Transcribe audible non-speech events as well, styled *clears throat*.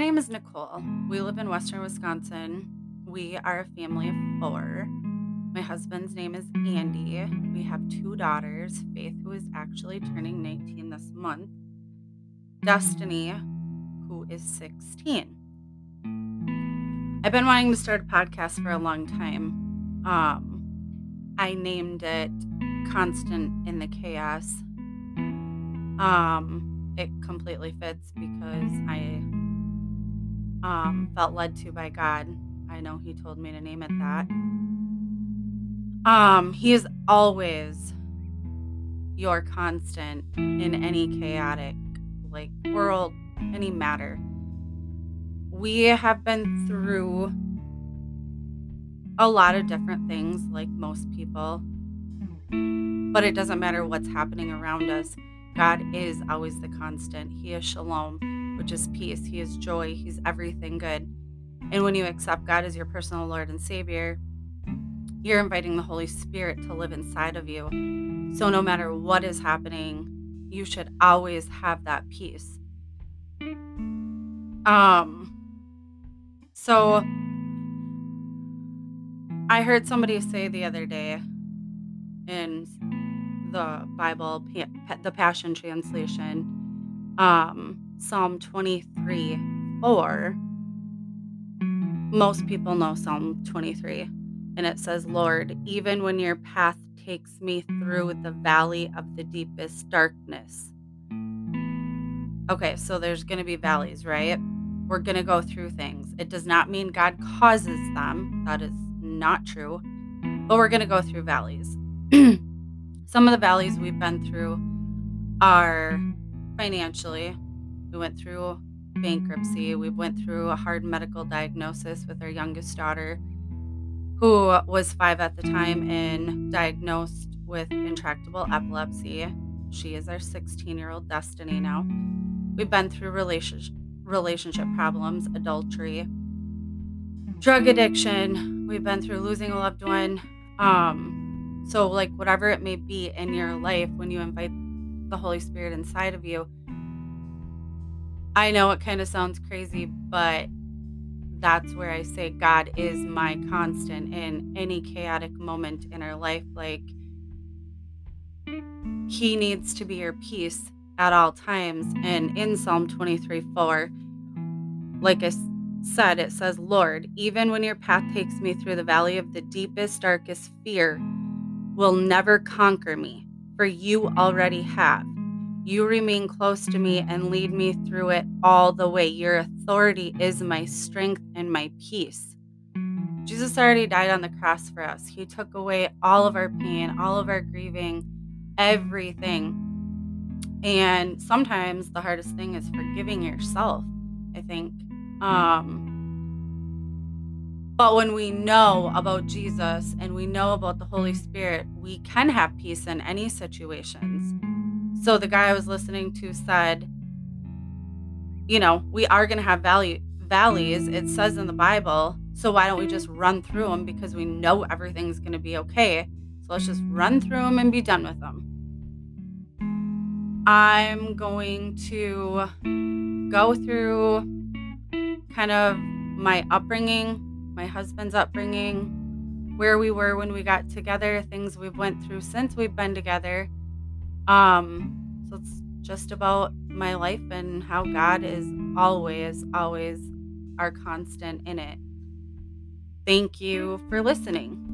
name is Nichole. We live in Western Wisconsin. We are a family of four. My husband's name is Andy. We have two daughters Faith, who is actually turning 19 this month, Destiny, who is 16. I've been wanting to start a podcast for a long time. Um, I named it Constant in the Chaos. Um, it completely fits because I um, felt led to by God. I know He told me to name it that. Um, He is always your constant in any chaotic like world, any matter we have been through a lot of different things, like most people, but it doesn't matter what's happening around us. God is always the constant. He is shalom, which is peace. He is joy. He's everything good. And when you accept God as your personal Lord and Savior, you're inviting the Holy Spirit to live inside of you. So no matter what is happening, you should always have that peace. Um so I heard somebody say the other day in the Bible, the Passion Translation, um, Psalm 23 4. Most people know Psalm 23, and it says, Lord, even when your path takes me through the valley of the deepest darkness. Okay, so there's going to be valleys, right? we're going to go through things. It does not mean God causes them. That is not true. But we're going to go through valleys. *clears throat* Some of the valleys we've been through are financially. We went through bankruptcy. We went through a hard medical diagnosis with our youngest daughter, who was five at the time and diagnosed with intractable epilepsy. She is our 16 year old Destiny now. We've been through relationship relationship problems, adultery, drug addiction. We've been through losing a loved one. Um, so, like, whatever it may be in your life, when you invite the Holy Spirit inside of you, I know it kind of sounds crazy, but that's where I say God is my constant in any chaotic moment in our life. Like, He needs to be your peace at all times. And in Psalm 23 4, like I said, it says, Lord, even when your path takes me through the valley of the deepest, darkest fear, will never conquer me, for you already have. You remain close to me and lead me through it all the way. Your authority is my strength and my peace. Jesus already died on the cross for us. He took away all of our pain, all of our grieving, everything. And sometimes the hardest thing is forgiving yourself, I think. Um, but when we know about Jesus and we know about the Holy Spirit, we can have peace in any situations. So the guy I was listening to said, you know, we are going to have value valleys. It says in the Bible. So why don't we just run through them because we know everything's going to be okay? So let's just run through them and be done with them. I'm going to go through kind of my upbringing, my husband's upbringing, where we were when we got together, things we've went through since we've been together. Um, so it's just about my life and how God is always, always our constant in it. Thank you for listening.